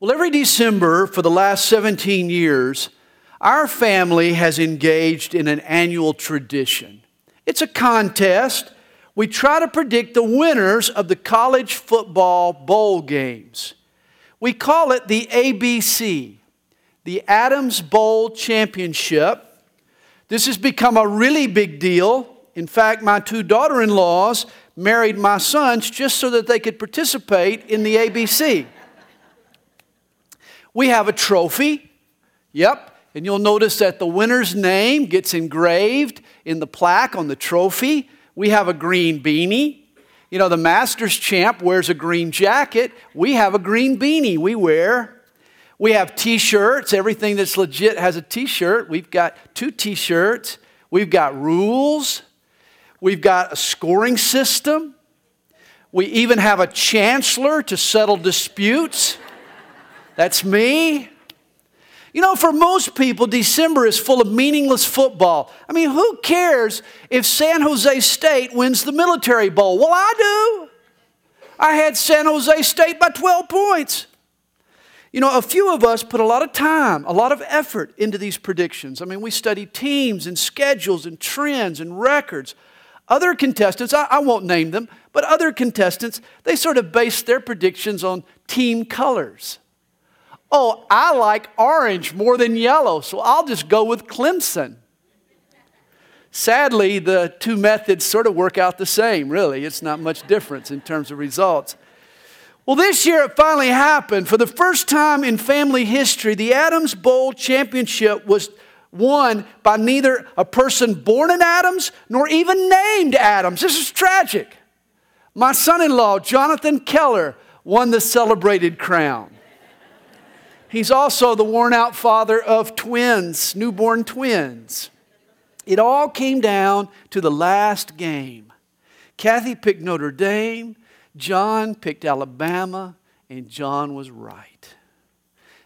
Well, every December for the last 17 years, our family has engaged in an annual tradition. It's a contest. We try to predict the winners of the college football bowl games. We call it the ABC, the Adams Bowl Championship. This has become a really big deal. In fact, my two daughter in laws married my sons just so that they could participate in the ABC. We have a trophy. Yep. And you'll notice that the winner's name gets engraved in the plaque on the trophy. We have a green beanie. You know, the Masters champ wears a green jacket. We have a green beanie we wear. We have t shirts. Everything that's legit has a t shirt. We've got two t shirts. We've got rules. We've got a scoring system. We even have a chancellor to settle disputes. That's me. You know, for most people, December is full of meaningless football. I mean, who cares if San Jose State wins the Military Bowl? Well, I do. I had San Jose State by 12 points. You know, a few of us put a lot of time, a lot of effort into these predictions. I mean, we study teams and schedules and trends and records. Other contestants, I, I won't name them, but other contestants, they sort of base their predictions on team colors. Oh, I like orange more than yellow, so I'll just go with Clemson. Sadly, the two methods sort of work out the same, really. It's not much difference in terms of results. Well, this year it finally happened. For the first time in family history, the Adams Bowl Championship was won by neither a person born in Adams nor even named Adams. This is tragic. My son in law, Jonathan Keller, won the celebrated crown. He's also the worn out father of twins, newborn twins. It all came down to the last game. Kathy picked Notre Dame, John picked Alabama, and John was right.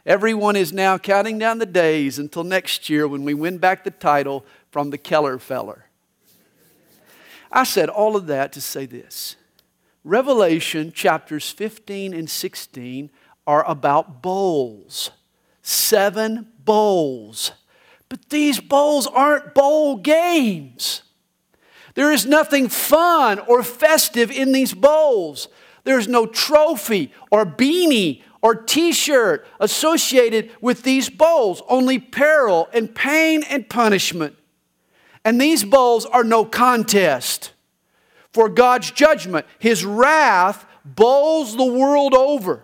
Everyone is now counting down the days until next year when we win back the title from the Keller feller. I said all of that to say this Revelation chapters 15 and 16 are about bowls. Seven bowls. But these bowls aren't bowl games. There is nothing fun or festive in these bowls. There's no trophy or beanie or t shirt associated with these bowls, only peril and pain and punishment. And these bowls are no contest. For God's judgment, His wrath bowls the world over.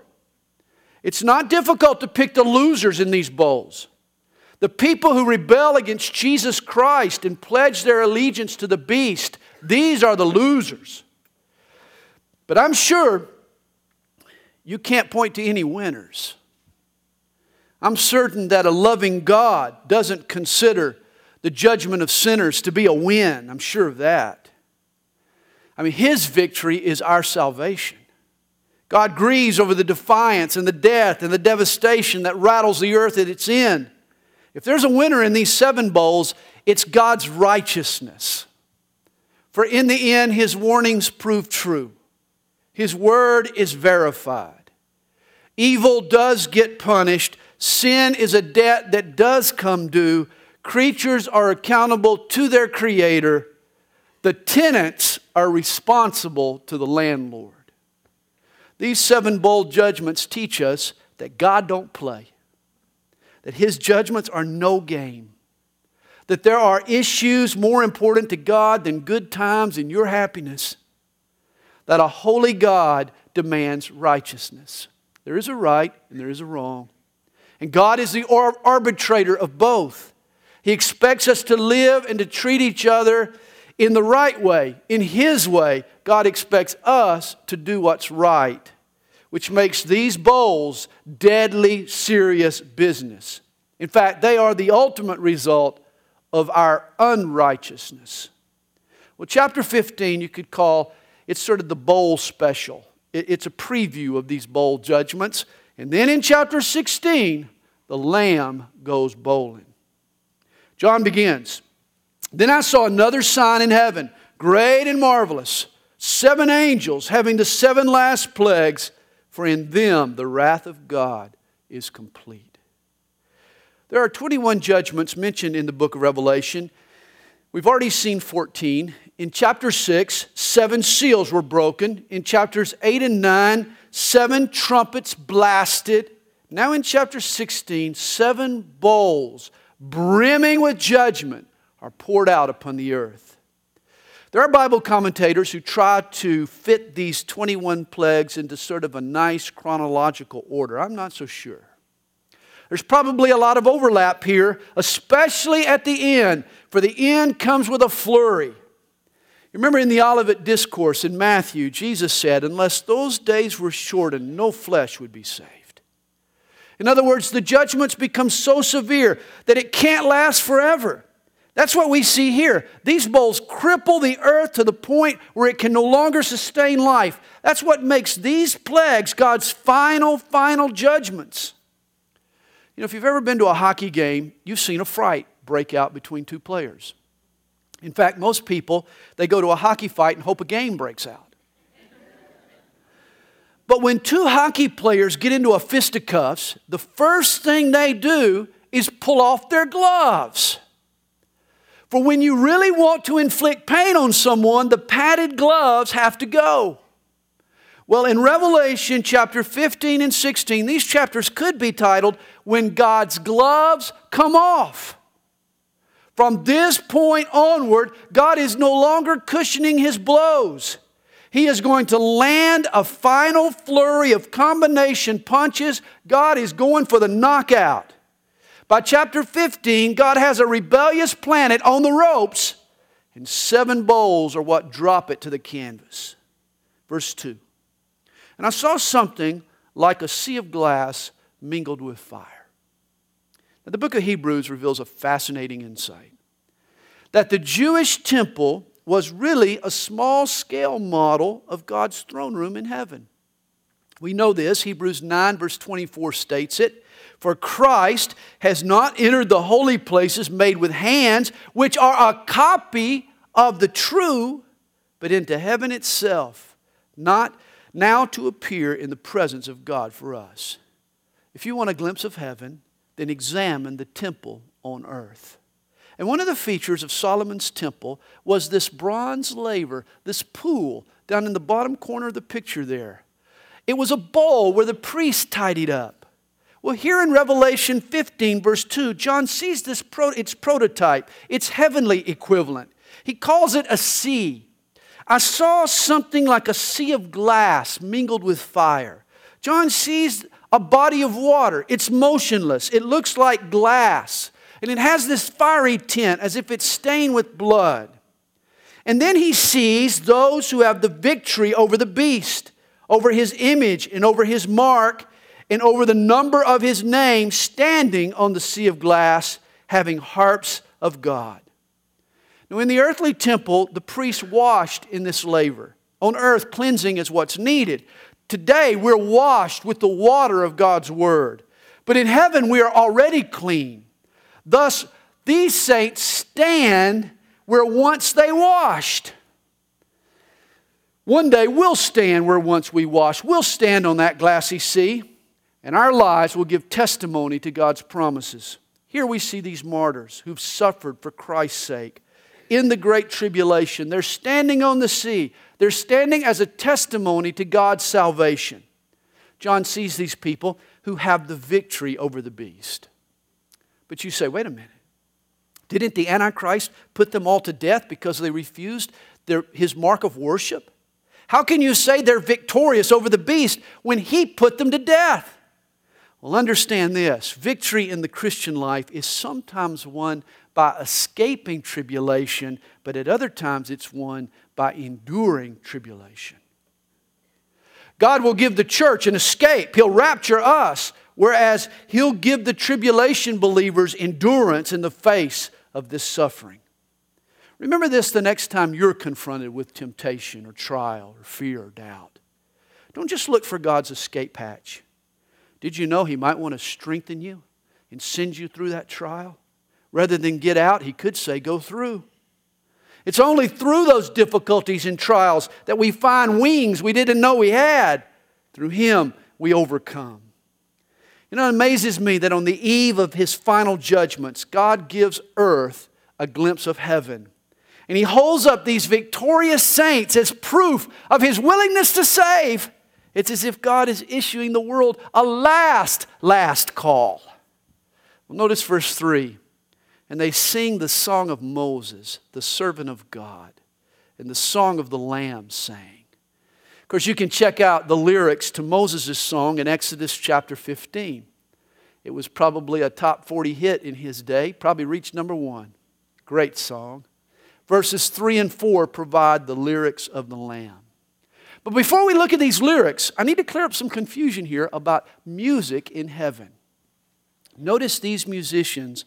It's not difficult to pick the losers in these bowls. The people who rebel against Jesus Christ and pledge their allegiance to the beast, these are the losers. But I'm sure you can't point to any winners. I'm certain that a loving God doesn't consider the judgment of sinners to be a win. I'm sure of that. I mean, His victory is our salvation. God grieves over the defiance and the death and the devastation that rattles the earth at its end. If there's a winner in these seven bowls, it's God's righteousness. For in the end, his warnings prove true, his word is verified. Evil does get punished, sin is a debt that does come due. Creatures are accountable to their creator. The tenants are responsible to the landlord. These seven bold judgments teach us that God don't play, that his judgments are no game, that there are issues more important to God than good times and your happiness, that a holy God demands righteousness. There is a right and there is a wrong. And God is the arbitrator of both. He expects us to live and to treat each other in the right way, in His way, God expects us to do what's right, which makes these bowls deadly serious business. In fact, they are the ultimate result of our unrighteousness. Well, chapter 15, you could call it's sort of the bowl special. It's a preview of these bowl judgments. And then in chapter 16, the lamb goes bowling. John begins. Then I saw another sign in heaven, great and marvelous. Seven angels having the seven last plagues, for in them the wrath of God is complete. There are 21 judgments mentioned in the book of Revelation. We've already seen 14. In chapter 6, seven seals were broken. In chapters 8 and 9, seven trumpets blasted. Now in chapter 16, seven bowls brimming with judgment are poured out upon the earth. There are Bible commentators who try to fit these 21 plagues into sort of a nice chronological order. I'm not so sure. There's probably a lot of overlap here, especially at the end, for the end comes with a flurry. Remember in the Olivet Discourse in Matthew, Jesus said, Unless those days were shortened, no flesh would be saved. In other words, the judgments become so severe that it can't last forever. That's what we see here. These bowls cripple the earth to the point where it can no longer sustain life. That's what makes these plagues God's final, final judgments. You know, if you've ever been to a hockey game, you've seen a fight break out between two players. In fact, most people, they go to a hockey fight and hope a game breaks out. But when two hockey players get into a fisticuffs, the first thing they do is pull off their gloves. For when you really want to inflict pain on someone, the padded gloves have to go. Well, in Revelation chapter 15 and 16, these chapters could be titled, When God's Gloves Come Off. From this point onward, God is no longer cushioning his blows. He is going to land a final flurry of combination punches. God is going for the knockout. By chapter 15, God has a rebellious planet on the ropes, and seven bowls are what drop it to the canvas. Verse 2. And I saw something like a sea of glass mingled with fire. Now, the book of Hebrews reveals a fascinating insight that the Jewish temple was really a small scale model of God's throne room in heaven. We know this. Hebrews 9, verse 24 states it. For Christ has not entered the holy places made with hands, which are a copy of the true, but into heaven itself, not now to appear in the presence of God for us. If you want a glimpse of heaven, then examine the temple on earth. And one of the features of Solomon's temple was this bronze laver, this pool down in the bottom corner of the picture there. It was a bowl where the priest tidied up. Well, here in Revelation 15, verse 2, John sees this pro- its prototype, its heavenly equivalent. He calls it a sea. I saw something like a sea of glass mingled with fire. John sees a body of water. It's motionless, it looks like glass, and it has this fiery tint as if it's stained with blood. And then he sees those who have the victory over the beast, over his image, and over his mark and over the number of his name standing on the sea of glass, having harps of God. Now, in the earthly temple, the priests washed in this laver. On earth, cleansing is what's needed. Today, we're washed with the water of God's word. But in heaven, we are already clean. Thus, these saints stand where once they washed. One day we'll stand where once we washed. We'll stand on that glassy sea and our lives will give testimony to God's promises. Here we see these martyrs who've suffered for Christ's sake in the great tribulation. They're standing on the sea, they're standing as a testimony to God's salvation. John sees these people who have the victory over the beast. But you say, wait a minute. Didn't the Antichrist put them all to death because they refused their, his mark of worship? How can you say they're victorious over the beast when he put them to death? Well, understand this victory in the Christian life is sometimes won by escaping tribulation, but at other times it's won by enduring tribulation. God will give the church an escape, He'll rapture us, whereas He'll give the tribulation believers endurance in the face of this suffering. Remember this the next time you're confronted with temptation or trial or fear or doubt. Don't just look for God's escape hatch. Did you know He might want to strengthen you and send you through that trial? Rather than get out, He could say, go through. It's only through those difficulties and trials that we find wings we didn't know we had. Through Him, we overcome. You know, it amazes me that on the eve of his final judgments, God gives earth a glimpse of heaven. And he holds up these victorious saints as proof of his willingness to save. It's as if God is issuing the world a last, last call. Well, notice verse 3 and they sing the song of Moses, the servant of God, and the song of the Lamb sang. Of course, you can check out the lyrics to Moses' song in Exodus chapter 15. It was probably a top 40 hit in his day, probably reached number one. Great song. Verses 3 and 4 provide the lyrics of the Lamb. But before we look at these lyrics, I need to clear up some confusion here about music in heaven. Notice these musicians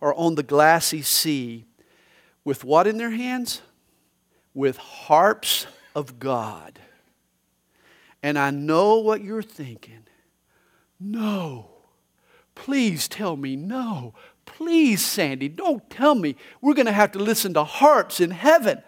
are on the glassy sea with what in their hands? With harps of God. And I know what you're thinking. No. Please tell me no. Please, Sandy, don't tell me we're going to have to listen to harps in heaven.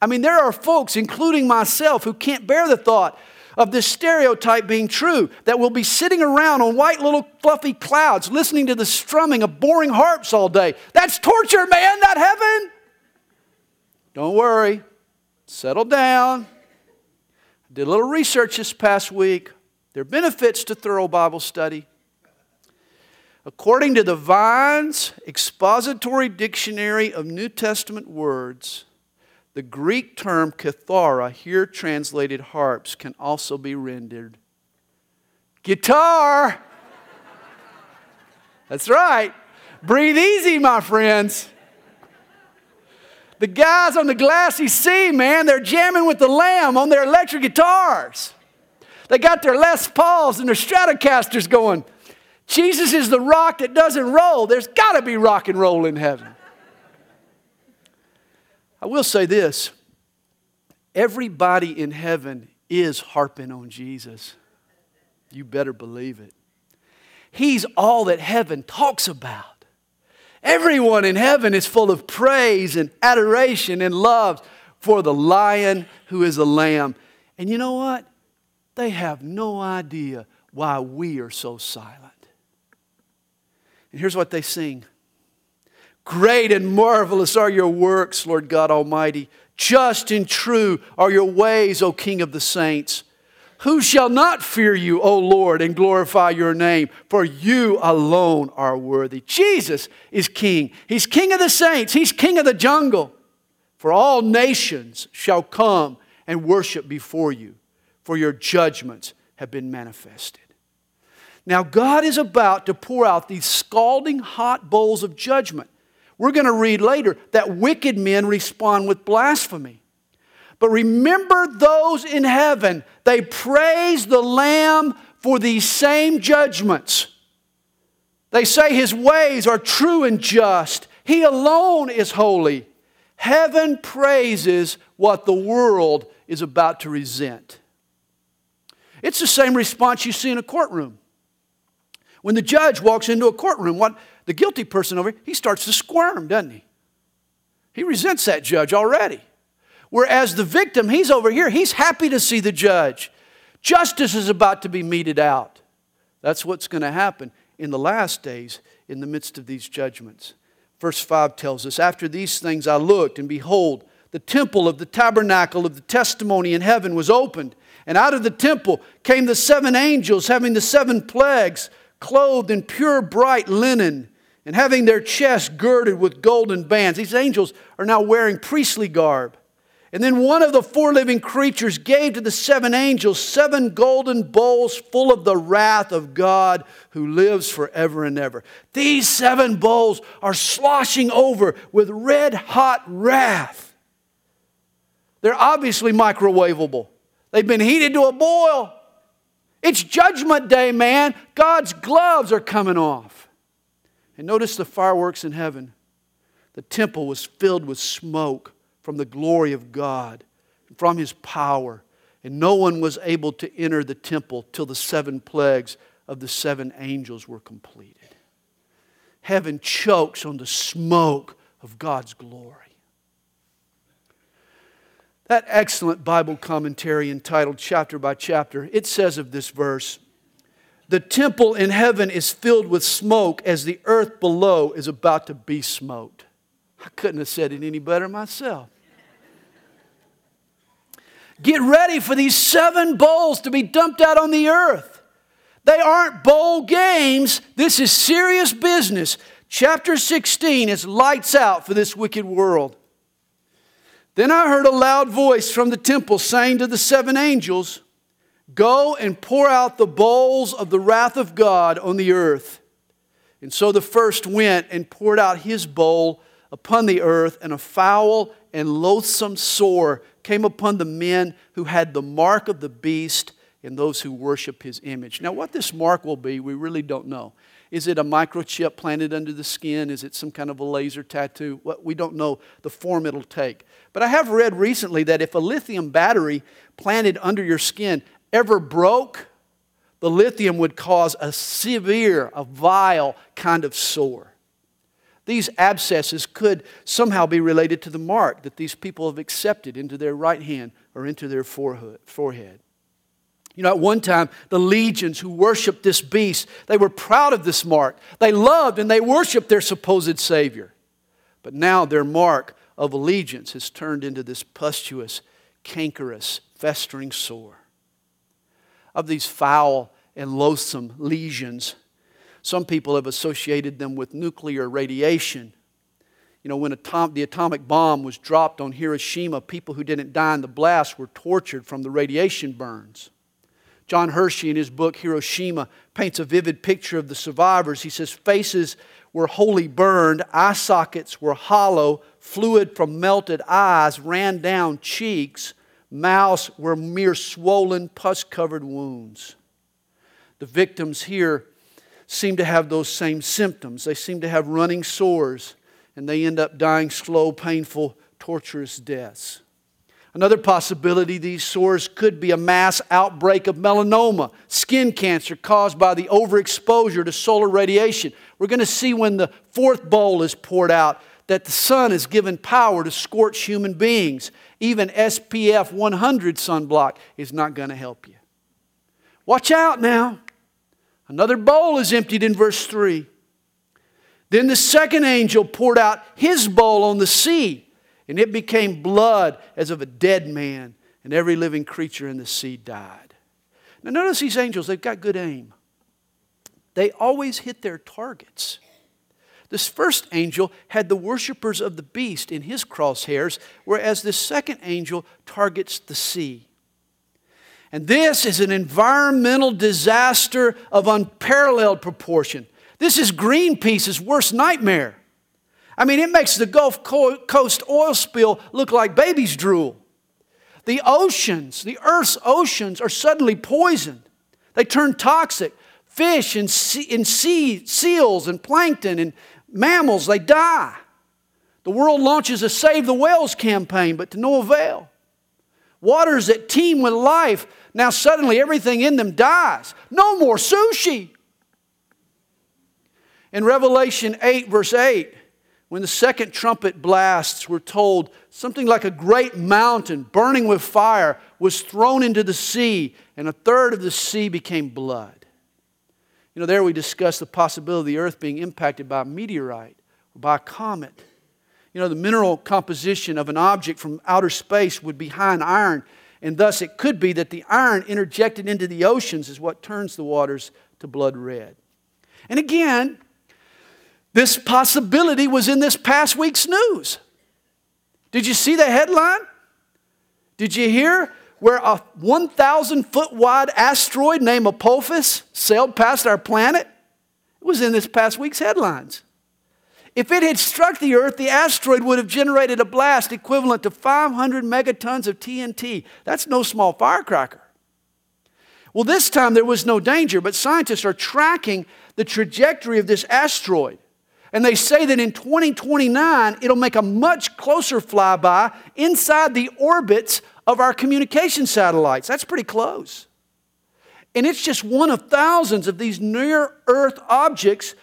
I mean, there are folks, including myself, who can't bear the thought of this stereotype being true that we'll be sitting around on white little fluffy clouds listening to the strumming of boring harps all day. That's torture, man, not heaven. Don't worry, settle down. I did a little research this past week. There are benefits to thorough Bible study. According to the Vine's Expository Dictionary of New Testament Words, the Greek term kithara, here translated harps, can also be rendered guitar. That's right. Breathe easy, my friends. The guys on the glassy sea, man, they're jamming with the lamb on their electric guitars. They got their Les Pauls and their Stratocasters going. Jesus is the rock that doesn't roll. There's got to be rock and roll in heaven. I will say this everybody in heaven is harping on Jesus. You better believe it. He's all that heaven talks about. Everyone in heaven is full of praise and adoration and love for the lion who is a lamb. And you know what? They have no idea why we are so silent. And here's what they sing Great and marvelous are your works, Lord God Almighty. Just and true are your ways, O King of the saints. Who shall not fear you, O Lord, and glorify your name? For you alone are worthy. Jesus is King. He's King of the saints, He's King of the jungle. For all nations shall come and worship before you, for your judgments have been manifested. Now, God is about to pour out these scalding hot bowls of judgment we're going to read later that wicked men respond with blasphemy. But remember those in heaven, they praise the Lamb for these same judgments. They say his ways are true and just. He alone is holy. Heaven praises what the world is about to resent. It's the same response you see in a courtroom. When the judge walks into a courtroom, what the guilty person over here, he starts to squirm, doesn't he? He resents that judge already. Whereas the victim, he's over here, he's happy to see the judge. Justice is about to be meted out. That's what's going to happen in the last days in the midst of these judgments. Verse 5 tells us After these things I looked, and behold, the temple of the tabernacle of the testimony in heaven was opened. And out of the temple came the seven angels having the seven plagues, clothed in pure bright linen and having their chests girded with golden bands. These angels are now wearing priestly garb. And then one of the four living creatures gave to the seven angels seven golden bowls full of the wrath of God who lives forever and ever. These seven bowls are sloshing over with red hot wrath. They're obviously microwavable, they've been heated to a boil. It's judgment day, man. God's gloves are coming off. And notice the fireworks in heaven. The temple was filled with smoke from the glory of God, from his power. And no one was able to enter the temple till the seven plagues of the seven angels were completed. Heaven chokes on the smoke of God's glory. That excellent Bible commentary entitled Chapter by Chapter, it says of this verse, the temple in heaven is filled with smoke as the earth below is about to be smoked. I couldn't have said it any better myself. Get ready for these seven bowls to be dumped out on the earth. They aren't bowl games, this is serious business. Chapter 16 is lights out for this wicked world. Then I heard a loud voice from the temple saying to the seven angels, Go and pour out the bowls of the wrath of God on the earth. And so the first went and poured out his bowl upon the earth, and a foul and loathsome sore came upon the men who had the mark of the beast and those who worship his image. Now, what this mark will be, we really don't know. Is it a microchip planted under the skin? Is it some kind of a laser tattoo? Well, we don't know the form it'll take. But I have read recently that if a lithium battery planted under your skin ever broke, the lithium would cause a severe, a vile kind of sore. These abscesses could somehow be related to the mark that these people have accepted into their right hand or into their forehead. You know, at one time, the legions who worshiped this beast, they were proud of this mark. They loved and they worshiped their supposed Savior. But now their mark of allegiance has turned into this pustulous, cankerous, festering sore. Of these foul and loathsome lesions, some people have associated them with nuclear radiation. You know, when atom- the atomic bomb was dropped on Hiroshima, people who didn't die in the blast were tortured from the radiation burns. John Hersey, in his book Hiroshima, paints a vivid picture of the survivors. He says, Faces were wholly burned, eye sockets were hollow, fluid from melted eyes ran down cheeks, mouths were mere swollen, pus covered wounds. The victims here seem to have those same symptoms. They seem to have running sores, and they end up dying slow, painful, torturous deaths. Another possibility these sores could be a mass outbreak of melanoma, skin cancer caused by the overexposure to solar radiation. We're going to see when the fourth bowl is poured out that the sun is given power to scorch human beings. Even SPF 100 sunblock is not going to help you. Watch out now. Another bowl is emptied in verse 3. Then the second angel poured out his bowl on the sea and it became blood as of a dead man, and every living creature in the sea died. Now, notice these angels, they've got good aim. They always hit their targets. This first angel had the worshippers of the beast in his crosshairs, whereas the second angel targets the sea. And this is an environmental disaster of unparalleled proportion. This is Greenpeace's worst nightmare. I mean, it makes the Gulf Coast oil spill look like baby's drool. The oceans, the Earth's oceans, are suddenly poisoned. They turn toxic. Fish and, sea, and sea, seals and plankton and mammals, they die. The world launches a Save the Whales campaign, but to no avail. Waters that teem with life, now suddenly everything in them dies. No more sushi. In Revelation 8, verse 8, when the second trumpet blasts, we're told something like a great mountain burning with fire was thrown into the sea, and a third of the sea became blood. You know, there we discuss the possibility of the earth being impacted by a meteorite or by a comet. You know, the mineral composition of an object from outer space would be high in iron, and thus it could be that the iron interjected into the oceans is what turns the waters to blood red. And again, this possibility was in this past week's news. Did you see the headline? Did you hear where a 1,000 foot wide asteroid named Apophis sailed past our planet? It was in this past week's headlines. If it had struck the Earth, the asteroid would have generated a blast equivalent to 500 megatons of TNT. That's no small firecracker. Well, this time there was no danger, but scientists are tracking the trajectory of this asteroid. And they say that in 2029, it'll make a much closer flyby inside the orbits of our communication satellites. That's pretty close. And it's just one of thousands of these near Earth objects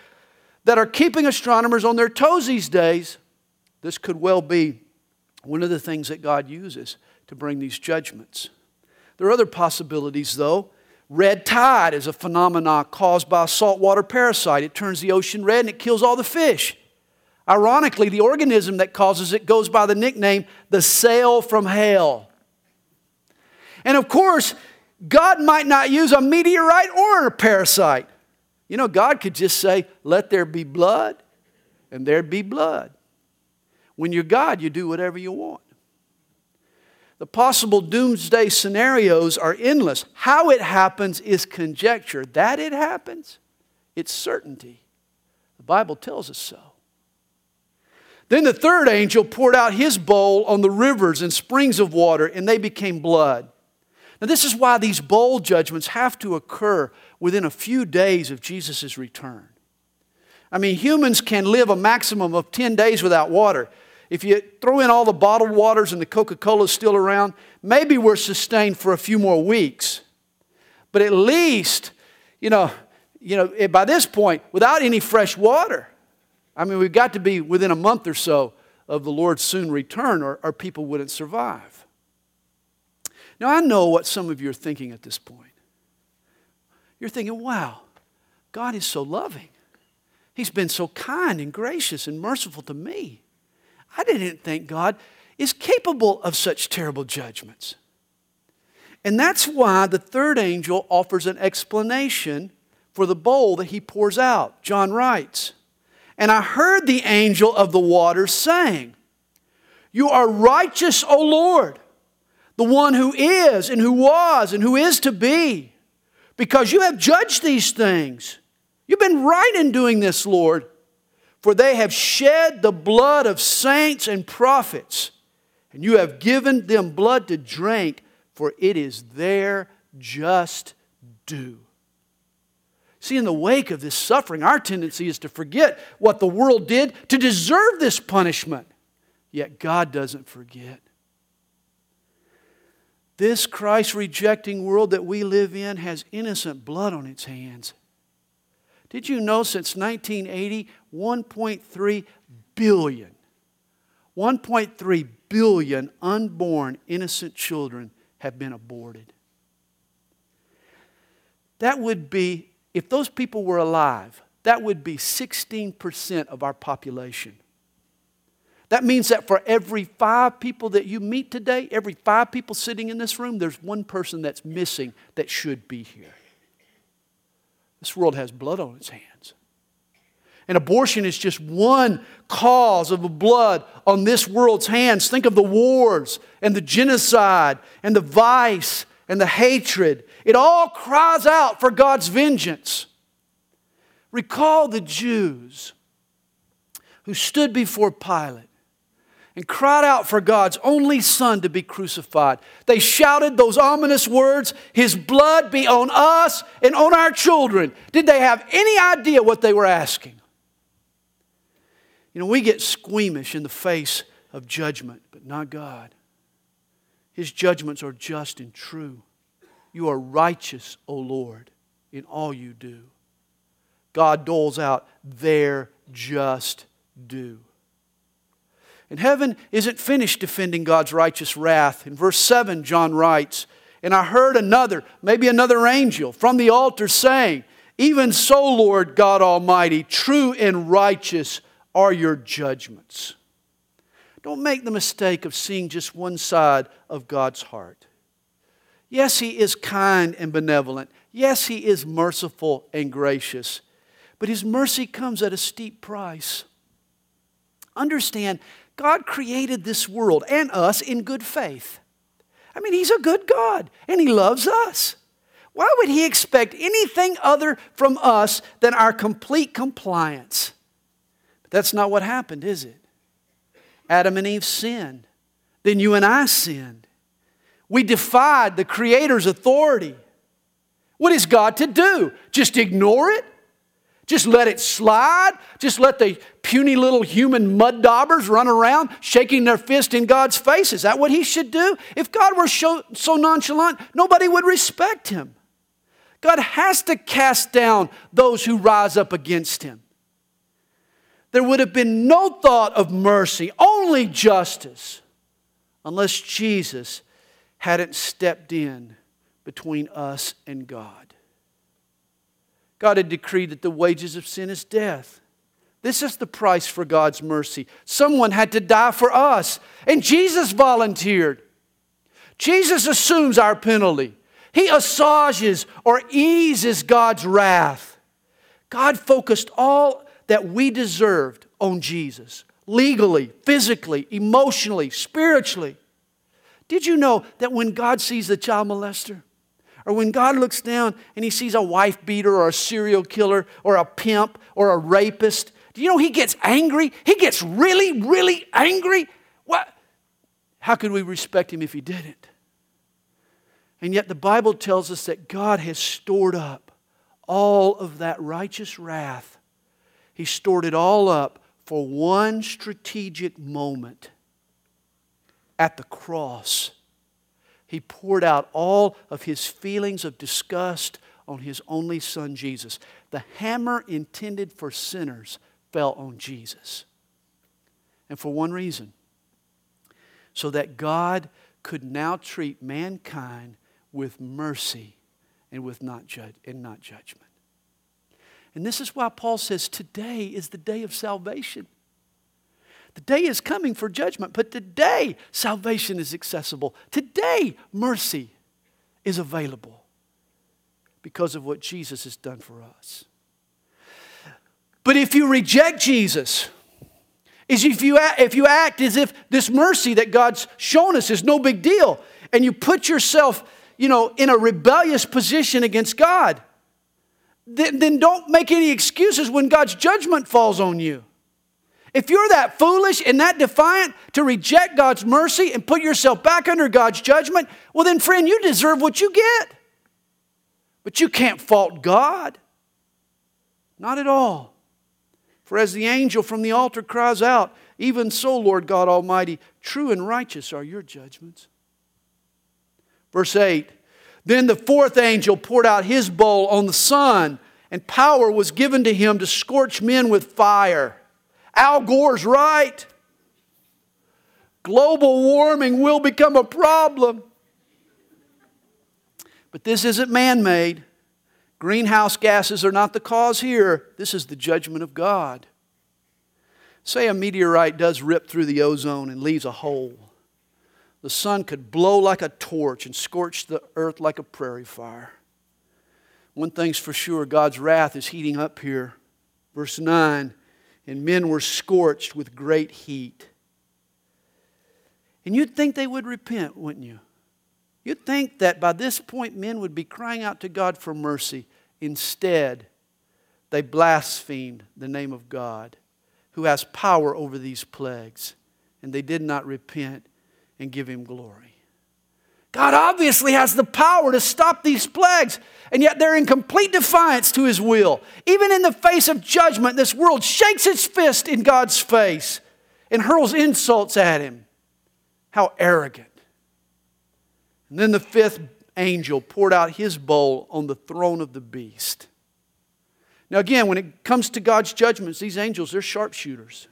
that are keeping astronomers on their toes these days. This could well be one of the things that God uses to bring these judgments. There are other possibilities, though. Red tide is a phenomenon caused by a saltwater parasite. It turns the ocean red and it kills all the fish. Ironically, the organism that causes it goes by the nickname the cell from hell. And of course, God might not use a meteorite or a parasite. You know, God could just say, Let there be blood, and there'd be blood. When you're God, you do whatever you want. The possible doomsday scenarios are endless. How it happens is conjecture. That it happens, it's certainty. The Bible tells us so. Then the third angel poured out his bowl on the rivers and springs of water, and they became blood. Now, this is why these bold judgments have to occur within a few days of Jesus' return. I mean, humans can live a maximum of 10 days without water. If you throw in all the bottled waters and the Coca Cola still around, maybe we're sustained for a few more weeks. But at least, you know, you know, eh, by this point, without any fresh water, I mean, we've got to be within a month or so of the Lord's soon return, or, or people wouldn't survive. Now, I know what some of you are thinking at this point. You're thinking, wow, God is so loving. He's been so kind and gracious and merciful to me. I didn't think God is capable of such terrible judgments. And that's why the third angel offers an explanation for the bowl that he pours out. John writes, And I heard the angel of the waters saying, You are righteous, O Lord, the one who is and who was and who is to be, because you have judged these things. You've been right in doing this, Lord for they have shed the blood of saints and prophets, and you have given them blood to drink, for it is their just due. See, in the wake of this suffering, our tendency is to forget what the world did to deserve this punishment. Yet God doesn't forget. This Christ rejecting world that we live in has innocent blood on its hands. Did you know since 1980, 1.3 billion, 1.3 billion unborn innocent children have been aborted? That would be, if those people were alive, that would be 16% of our population. That means that for every five people that you meet today, every five people sitting in this room, there's one person that's missing that should be here. This world has blood on its hands. And abortion is just one cause of the blood on this world's hands. Think of the wars and the genocide and the vice and the hatred. It all cries out for God's vengeance. Recall the Jews who stood before Pilate and cried out for God's only Son to be crucified. They shouted those ominous words His blood be on us and on our children. Did they have any idea what they were asking? You know, we get squeamish in the face of judgment, but not God. His judgments are just and true. You are righteous, O Lord, in all you do. God doles out their just due. And heaven isn't finished defending God's righteous wrath. In verse 7, John writes, And I heard another, maybe another angel, from the altar saying, Even so, Lord God Almighty, true and righteous are your judgments. Don't make the mistake of seeing just one side of God's heart. Yes, He is kind and benevolent. Yes, He is merciful and gracious. But His mercy comes at a steep price. Understand God created this world and us in good faith. I mean, He's a good God and He loves us. Why would He expect anything other from us than our complete compliance? But that's not what happened, is it? Adam and Eve sinned. Then you and I sinned. We defied the Creator's authority. What is God to do? Just ignore it? Just let it slide. Just let the puny little human mud daubers run around shaking their fist in God's face. Is that what he should do? If God were so, nonchalant, nobody would respect him. God has to cast down those who rise up against him. There would have been no thought of mercy, only justice, unless Jesus hadn't stepped in between us and God. God had decreed that the wages of sin is death. This is the price for God's mercy. Someone had to die for us, and Jesus volunteered. Jesus assumes our penalty. He assuages or eases God's wrath. God focused all that we deserved on Jesus legally, physically, emotionally, spiritually. Did you know that when God sees the child molester, or when God looks down and he sees a wife beater or a serial killer or a pimp or a rapist, do you know he gets angry? He gets really, really angry. What? How could we respect him if he didn't? And yet the Bible tells us that God has stored up all of that righteous wrath. He stored it all up for one strategic moment at the cross he poured out all of his feelings of disgust on his only son, Jesus. The hammer intended for sinners fell on Jesus. And for one reason so that God could now treat mankind with mercy and with not judge and not judgment. And this is why Paul says today is the day of salvation. The day is coming for judgment, but today salvation is accessible. Today mercy is available because of what Jesus has done for us. But if you reject Jesus, is if you, act, if you act as if this mercy that God's shown us is no big deal, and you put yourself, you know, in a rebellious position against God, then, then don't make any excuses when God's judgment falls on you. If you're that foolish and that defiant to reject God's mercy and put yourself back under God's judgment, well, then, friend, you deserve what you get. But you can't fault God. Not at all. For as the angel from the altar cries out, even so, Lord God Almighty, true and righteous are your judgments. Verse 8 Then the fourth angel poured out his bowl on the sun, and power was given to him to scorch men with fire. Al Gore's right. Global warming will become a problem. But this isn't man made. Greenhouse gases are not the cause here. This is the judgment of God. Say a meteorite does rip through the ozone and leaves a hole. The sun could blow like a torch and scorch the earth like a prairie fire. One thing's for sure God's wrath is heating up here. Verse 9 and men were scorched with great heat. And you'd think they would repent, wouldn't you? You'd think that by this point men would be crying out to God for mercy. Instead, they blasphemed the name of God, who has power over these plagues, and they did not repent and give him glory. God obviously has the power to stop these plagues, and yet they're in complete defiance to his will. Even in the face of judgment, this world shakes its fist in God's face and hurls insults at him. How arrogant. And then the fifth angel poured out his bowl on the throne of the beast. Now, again, when it comes to God's judgments, these angels, they're sharpshooters.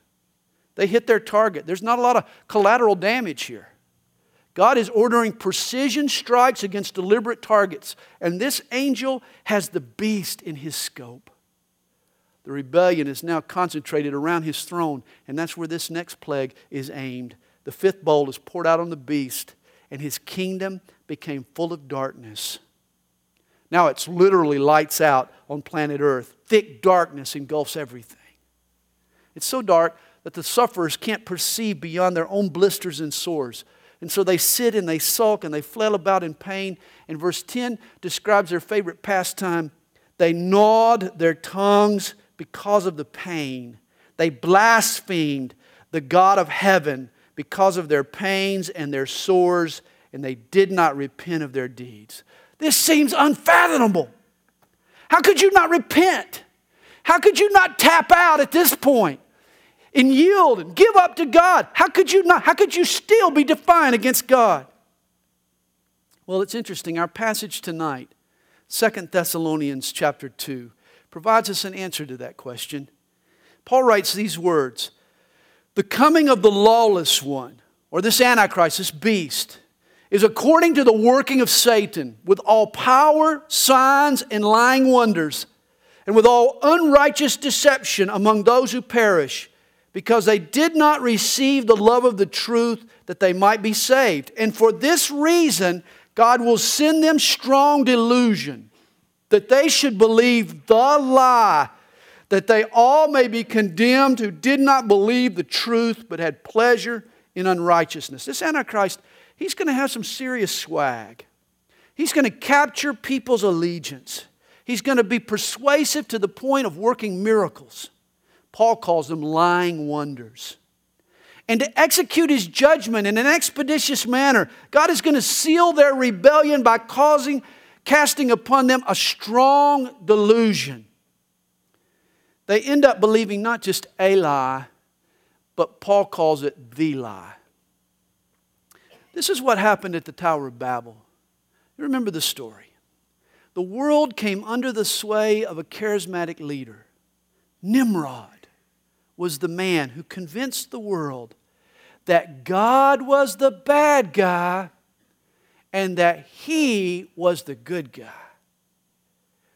They hit their target. There's not a lot of collateral damage here. God is ordering precision strikes against deliberate targets, and this angel has the beast in his scope. The rebellion is now concentrated around his throne, and that's where this next plague is aimed. The fifth bowl is poured out on the beast, and his kingdom became full of darkness. Now it's literally lights out on planet Earth. Thick darkness engulfs everything. It's so dark that the sufferers can't perceive beyond their own blisters and sores. And so they sit and they sulk and they flail about in pain. And verse 10 describes their favorite pastime. They gnawed their tongues because of the pain. They blasphemed the God of heaven because of their pains and their sores, and they did not repent of their deeds. This seems unfathomable. How could you not repent? How could you not tap out at this point? And yield and give up to God. How could you not? How could you still be defiant against God? Well, it's interesting. Our passage tonight, Second Thessalonians chapter 2, provides us an answer to that question. Paul writes these words The coming of the lawless one, or this Antichrist, this beast, is according to the working of Satan, with all power, signs, and lying wonders, and with all unrighteous deception among those who perish, because they did not receive the love of the truth that they might be saved. And for this reason, God will send them strong delusion that they should believe the lie, that they all may be condemned who did not believe the truth but had pleasure in unrighteousness. This Antichrist, he's going to have some serious swag. He's going to capture people's allegiance. He's going to be persuasive to the point of working miracles. Paul calls them lying wonders. And to execute his judgment in an expeditious manner, God is going to seal their rebellion by causing, casting upon them a strong delusion. They end up believing not just a lie, but Paul calls it the lie. This is what happened at the Tower of Babel. You remember the story. The world came under the sway of a charismatic leader. Nimrod was the man who convinced the world that God was the bad guy and that he was the good guy.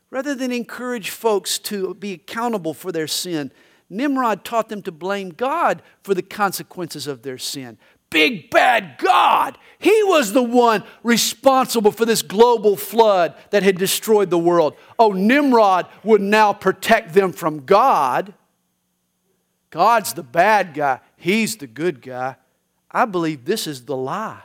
Rather than encourage folks to be accountable for their sin, Nimrod taught them to blame God for the consequences of their sin. Big bad God! He was the one responsible for this global flood that had destroyed the world. Oh, Nimrod would now protect them from God. God's the bad guy, He's the good guy. I believe this is the lie.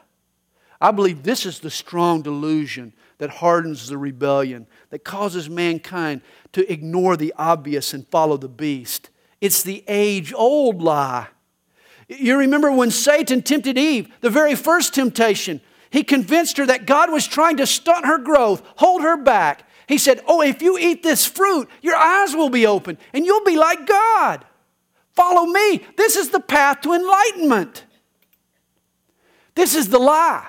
I believe this is the strong delusion that hardens the rebellion, that causes mankind to ignore the obvious and follow the beast. It's the age old lie. You remember when Satan tempted Eve, the very first temptation, he convinced her that God was trying to stunt her growth, hold her back. He said, Oh, if you eat this fruit, your eyes will be open and you'll be like God. Follow me. This is the path to enlightenment. This is the lie.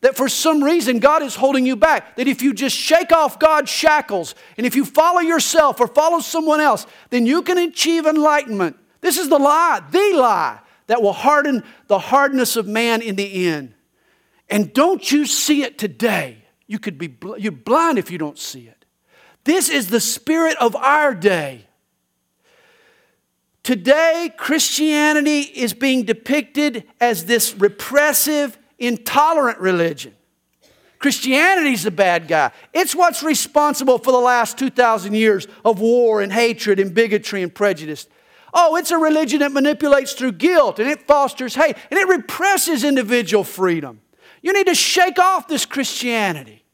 That for some reason God is holding you back. That if you just shake off God's shackles and if you follow yourself or follow someone else, then you can achieve enlightenment. This is the lie, the lie that will harden the hardness of man in the end. And don't you see it today? You could be bl- you're blind if you don't see it. This is the spirit of our day. Today, Christianity is being depicted as this repressive, intolerant religion. Christianity's the bad guy. It's what's responsible for the last 2,000 years of war and hatred and bigotry and prejudice. Oh, it's a religion that manipulates through guilt and it fosters hate and it represses individual freedom. You need to shake off this Christianity.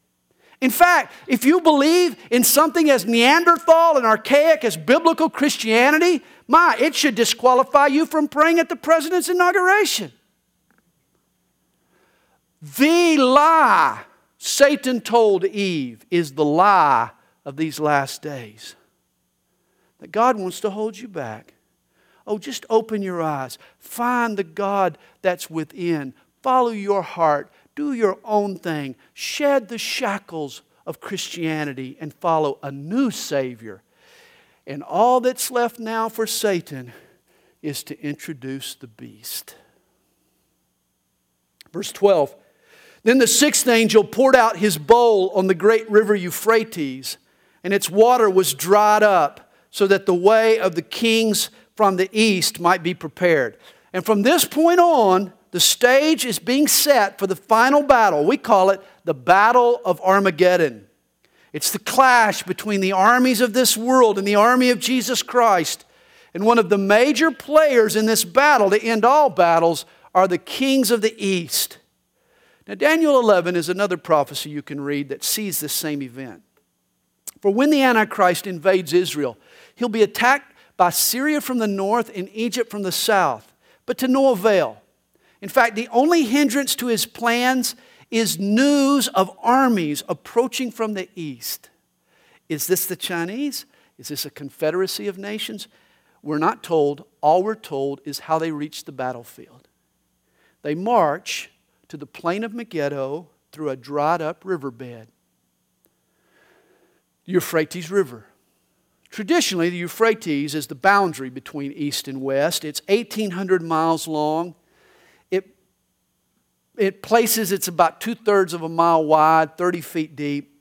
In fact, if you believe in something as Neanderthal and archaic as biblical Christianity, my, it should disqualify you from praying at the president's inauguration. The lie Satan told Eve is the lie of these last days. That God wants to hold you back. Oh, just open your eyes. Find the God that's within. Follow your heart. Do your own thing. Shed the shackles of Christianity and follow a new Savior. And all that's left now for Satan is to introduce the beast. Verse 12 then the sixth angel poured out his bowl on the great river Euphrates, and its water was dried up, so that the way of the kings from the east might be prepared. And from this point on, the stage is being set for the final battle. We call it the Battle of Armageddon. It's the clash between the armies of this world and the army of Jesus Christ. And one of the major players in this battle, to end all battles, are the kings of the east. Now, Daniel 11 is another prophecy you can read that sees this same event. For when the Antichrist invades Israel, he'll be attacked by Syria from the north and Egypt from the south, but to no avail. In fact, the only hindrance to his plans is news of armies approaching from the east. Is this the Chinese? Is this a confederacy of nations? We're not told. All we're told is how they reach the battlefield. They march to the plain of Megiddo through a dried up riverbed. The Euphrates River. Traditionally, the Euphrates is the boundary between east and west. It's 1,800 miles long. It places it's about two thirds of a mile wide, 30 feet deep.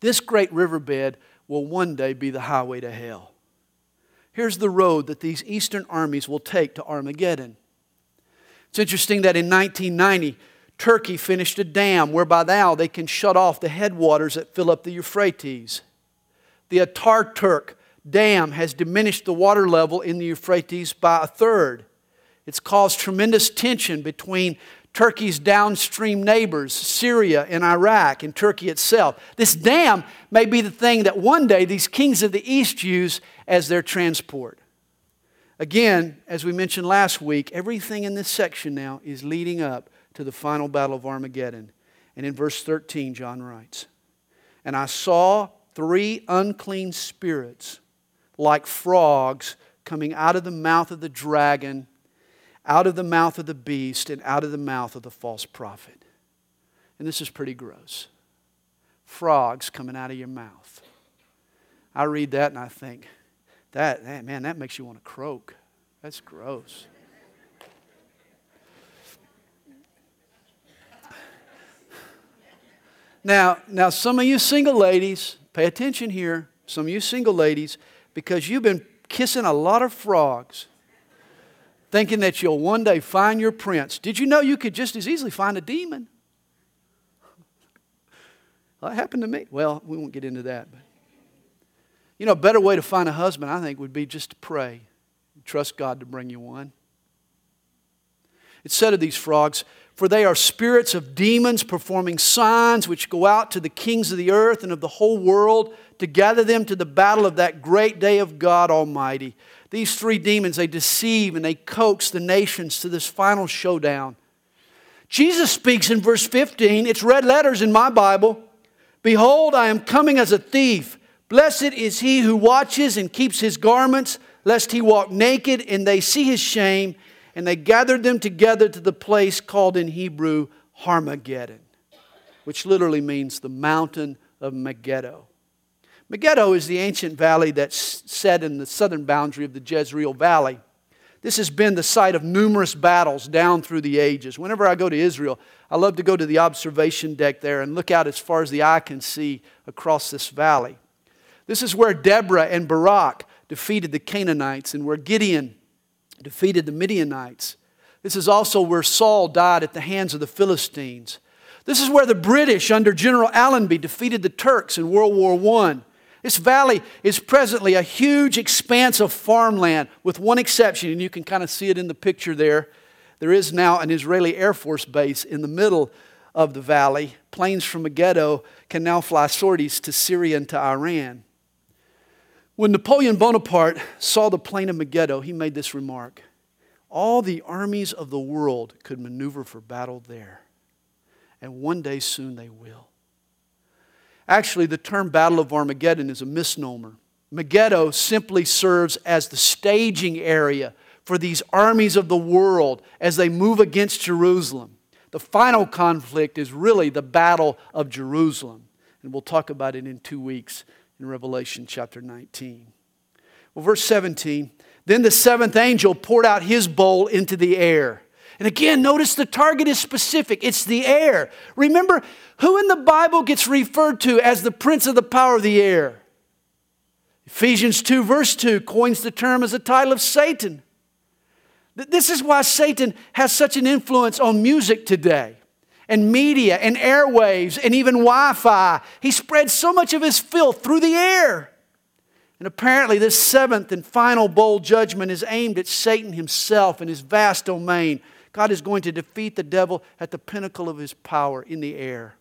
This great riverbed will one day be the highway to hell. Here's the road that these eastern armies will take to Armageddon. It's interesting that in 1990, Turkey finished a dam whereby now they can shut off the headwaters that fill up the Euphrates. The Ataturk dam has diminished the water level in the Euphrates by a third. It's caused tremendous tension between Turkey's downstream neighbors, Syria and Iraq, and Turkey itself. This dam may be the thing that one day these kings of the East use as their transport. Again, as we mentioned last week, everything in this section now is leading up to the final battle of Armageddon. And in verse 13, John writes, And I saw three unclean spirits like frogs coming out of the mouth of the dragon, out of the mouth of the beast, and out of the mouth of the false prophet. And this is pretty gross. Frogs coming out of your mouth. I read that and I think, that, man, that makes you want to croak. That's gross. Now, now, some of you single ladies, pay attention here. Some of you single ladies, because you've been kissing a lot of frogs, thinking that you'll one day find your prince. Did you know you could just as easily find a demon? Well, that happened to me. Well, we won't get into that. But you know, a better way to find a husband, I think, would be just to pray. Trust God to bring you one. It said of these frogs, for they are spirits of demons performing signs which go out to the kings of the earth and of the whole world to gather them to the battle of that great day of God Almighty. These three demons, they deceive and they coax the nations to this final showdown. Jesus speaks in verse 15, it's red letters in my Bible Behold, I am coming as a thief. Blessed is he who watches and keeps his garments, lest he walk naked and they see his shame and they gathered them together to the place called in Hebrew Harmageddon, which literally means the mountain of Megiddo. Megiddo is the ancient valley that's set in the southern boundary of the Jezreel Valley. This has been the site of numerous battles down through the ages. Whenever I go to Israel, I love to go to the observation deck there and look out as far as the eye can see across this valley. This is where Deborah and Barak defeated the Canaanites and where Gideon defeated the Midianites. This is also where Saul died at the hands of the Philistines. This is where the British, under General Allenby, defeated the Turks in World War I. This valley is presently a huge expanse of farmland, with one exception, and you can kind of see it in the picture there. There is now an Israeli Air Force base in the middle of the valley. Planes from Megiddo can now fly sorties to Syria and to Iran. When Napoleon Bonaparte saw the plain of Megiddo, he made this remark All the armies of the world could maneuver for battle there, and one day soon they will. Actually, the term Battle of Armageddon is a misnomer. Megiddo simply serves as the staging area for these armies of the world as they move against Jerusalem. The final conflict is really the Battle of Jerusalem, and we'll talk about it in two weeks in Revelation chapter 19. Well, verse 17 Then the seventh angel poured out his bowl into the air. And again, notice the target is specific it's the air. Remember, who in the Bible gets referred to as the prince of the power of the air? Ephesians 2, verse 2, coins the term as a title of Satan. This is why Satan has such an influence on music today and media and airwaves and even Wi Fi. He spreads so much of his filth through the air. And apparently, this seventh and final bowl judgment is aimed at Satan himself and his vast domain. God is going to defeat the devil at the pinnacle of his power in the air.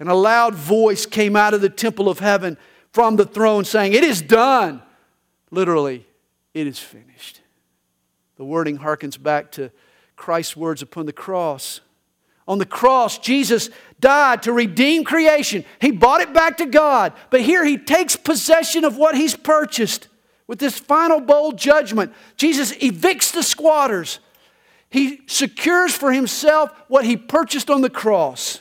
And a loud voice came out of the temple of heaven from the throne saying, It is done. Literally, it is finished. The wording harkens back to Christ's words upon the cross on the cross, Jesus died to redeem creation. He bought it back to God. But here he takes possession of what he's purchased with this final bowl judgment. Jesus evicts the squatters. He secures for himself what he purchased on the cross.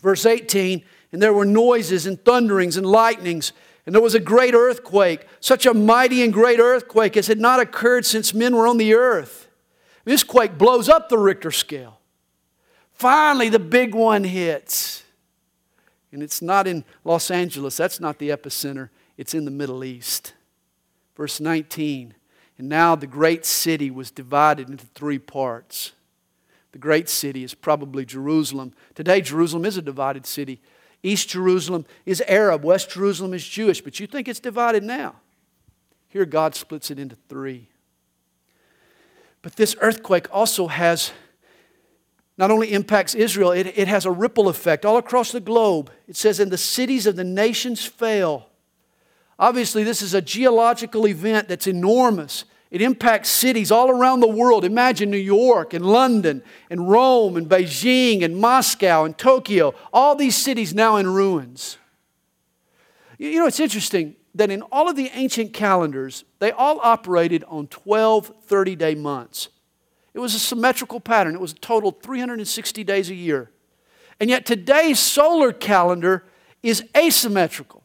Verse 18 And there were noises and thunderings and lightnings, and there was a great earthquake, such a mighty and great earthquake as had not occurred since men were on the earth. This quake blows up the Richter scale. Finally, the big one hits. And it's not in Los Angeles, that's not the epicenter, it's in the Middle East. Verse 19 And now the great city was divided into three parts. The great city is probably Jerusalem. Today, Jerusalem is a divided city. East Jerusalem is Arab, West Jerusalem is Jewish, but you think it's divided now. Here, God splits it into three. But this earthquake also has not only impacts Israel, it, it has a ripple effect all across the globe. It says, And the cities of the nations fail. Obviously, this is a geological event that's enormous. It impacts cities all around the world. Imagine New York and London and Rome and Beijing and Moscow and Tokyo, all these cities now in ruins. You know, it's interesting that in all of the ancient calendars, they all operated on 12 30 day months. It was a symmetrical pattern. It was a total 360 days a year. And yet today's solar calendar is asymmetrical.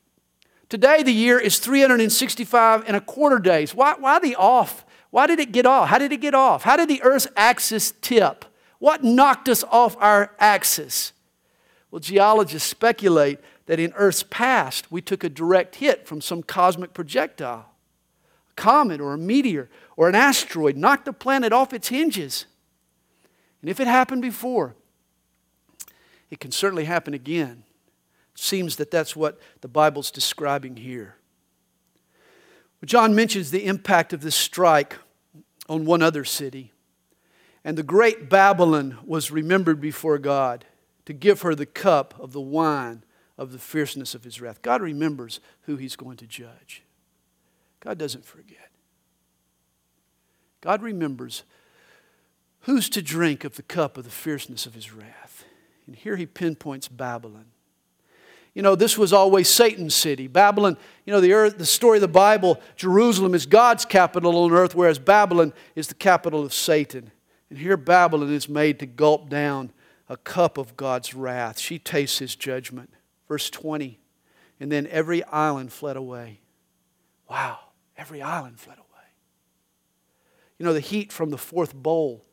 Today the year is 365 and a quarter days. Why, why the off? Why did it get off? How did it get off? How did the Earth's axis tip? What knocked us off our axis? Well, geologists speculate that in Earth's past we took a direct hit from some cosmic projectile, a comet or a meteor or an asteroid knocked the planet off its hinges. And if it happened before, it can certainly happen again. Seems that that's what the Bible's describing here. John mentions the impact of this strike on one other city. And the great Babylon was remembered before God to give her the cup of the wine of the fierceness of his wrath. God remembers who he's going to judge. God doesn't forget. God remembers who's to drink of the cup of the fierceness of his wrath. And here he pinpoints Babylon. You know, this was always Satan's city. Babylon, you know, the, earth, the story of the Bible, Jerusalem is God's capital on earth, whereas Babylon is the capital of Satan. And here Babylon is made to gulp down a cup of God's wrath. She tastes his judgment. Verse 20. And then every island fled away. Wow, every island fled away. You know, the heat from the fourth bowl,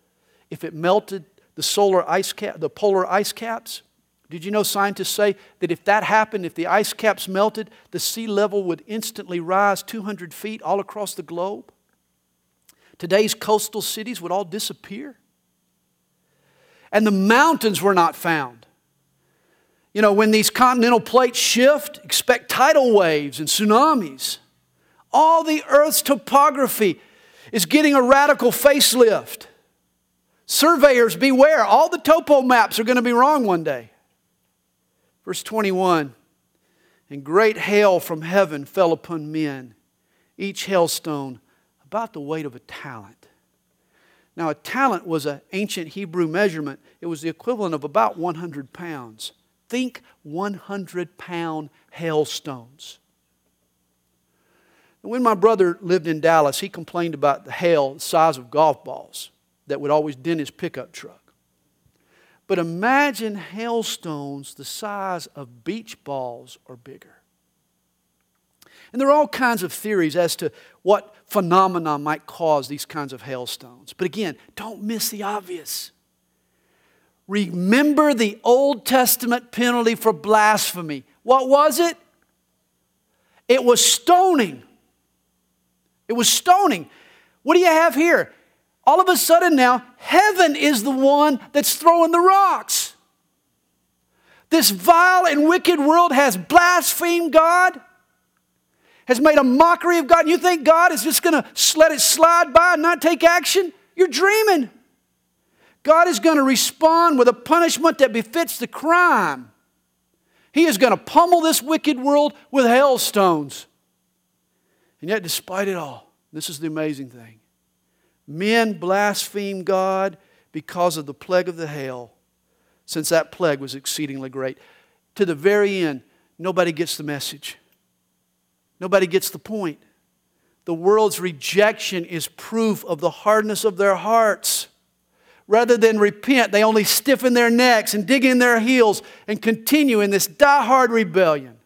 if it melted the solar ice cap, the polar ice caps, did you know scientists say that if that happened, if the ice caps melted, the sea level would instantly rise 200 feet all across the globe? Today's coastal cities would all disappear. And the mountains were not found. You know, when these continental plates shift, expect tidal waves and tsunamis. All the Earth's topography is getting a radical facelift. Surveyors, beware. All the topo maps are going to be wrong one day. Verse 21 And great hail from heaven fell upon men, each hailstone about the weight of a talent. Now, a talent was an ancient Hebrew measurement, it was the equivalent of about 100 pounds. Think 100 pound hailstones. When my brother lived in Dallas, he complained about the hail the size of golf balls that would always dent his pickup truck. But imagine hailstones the size of beach balls or bigger. And there are all kinds of theories as to what phenomena might cause these kinds of hailstones. But again, don't miss the obvious. Remember the Old Testament penalty for blasphemy. What was it? It was stoning. It was stoning. What do you have here? All of a sudden now, heaven is the one that's throwing the rocks. This vile and wicked world has blasphemed God, has made a mockery of God. And You think God is just going to let it slide by and not take action? You're dreaming. God is going to respond with a punishment that befits the crime. He is going to pummel this wicked world with hailstones. And yet, despite it all, this is the amazing thing men blaspheme God because of the plague of the hail, since that plague was exceedingly great. To the very end, nobody gets the message, nobody gets the point. The world's rejection is proof of the hardness of their hearts. Rather than repent, they only stiffen their necks and dig in their heels and continue in this die-hard rebellion.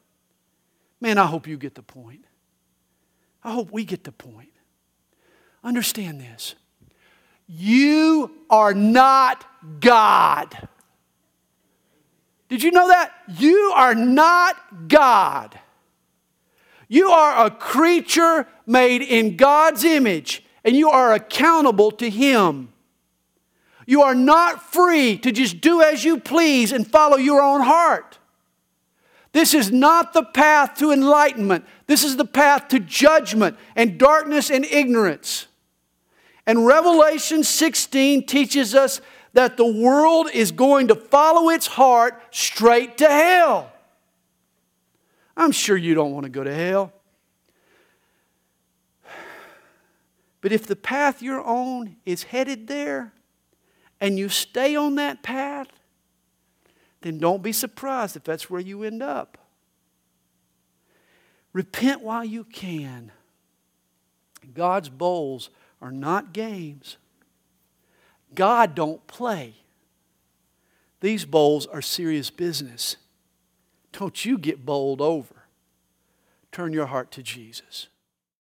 Man, I hope you get the point. I hope we get the point. Understand this. You are not God. Did you know that? You are not God. You are a creature made in God's image, and you are accountable to Him. You are not free to just do as you please and follow your own heart. This is not the path to enlightenment. This is the path to judgment and darkness and ignorance. And Revelation 16 teaches us that the world is going to follow its heart straight to hell. I'm sure you don't want to go to hell. But if the path you're on is headed there and you stay on that path, then don't be surprised if that's where you end up. Repent while you can. God's bowls are not games. God don't play. These bowls are serious business. Don't you get bowled over. Turn your heart to Jesus.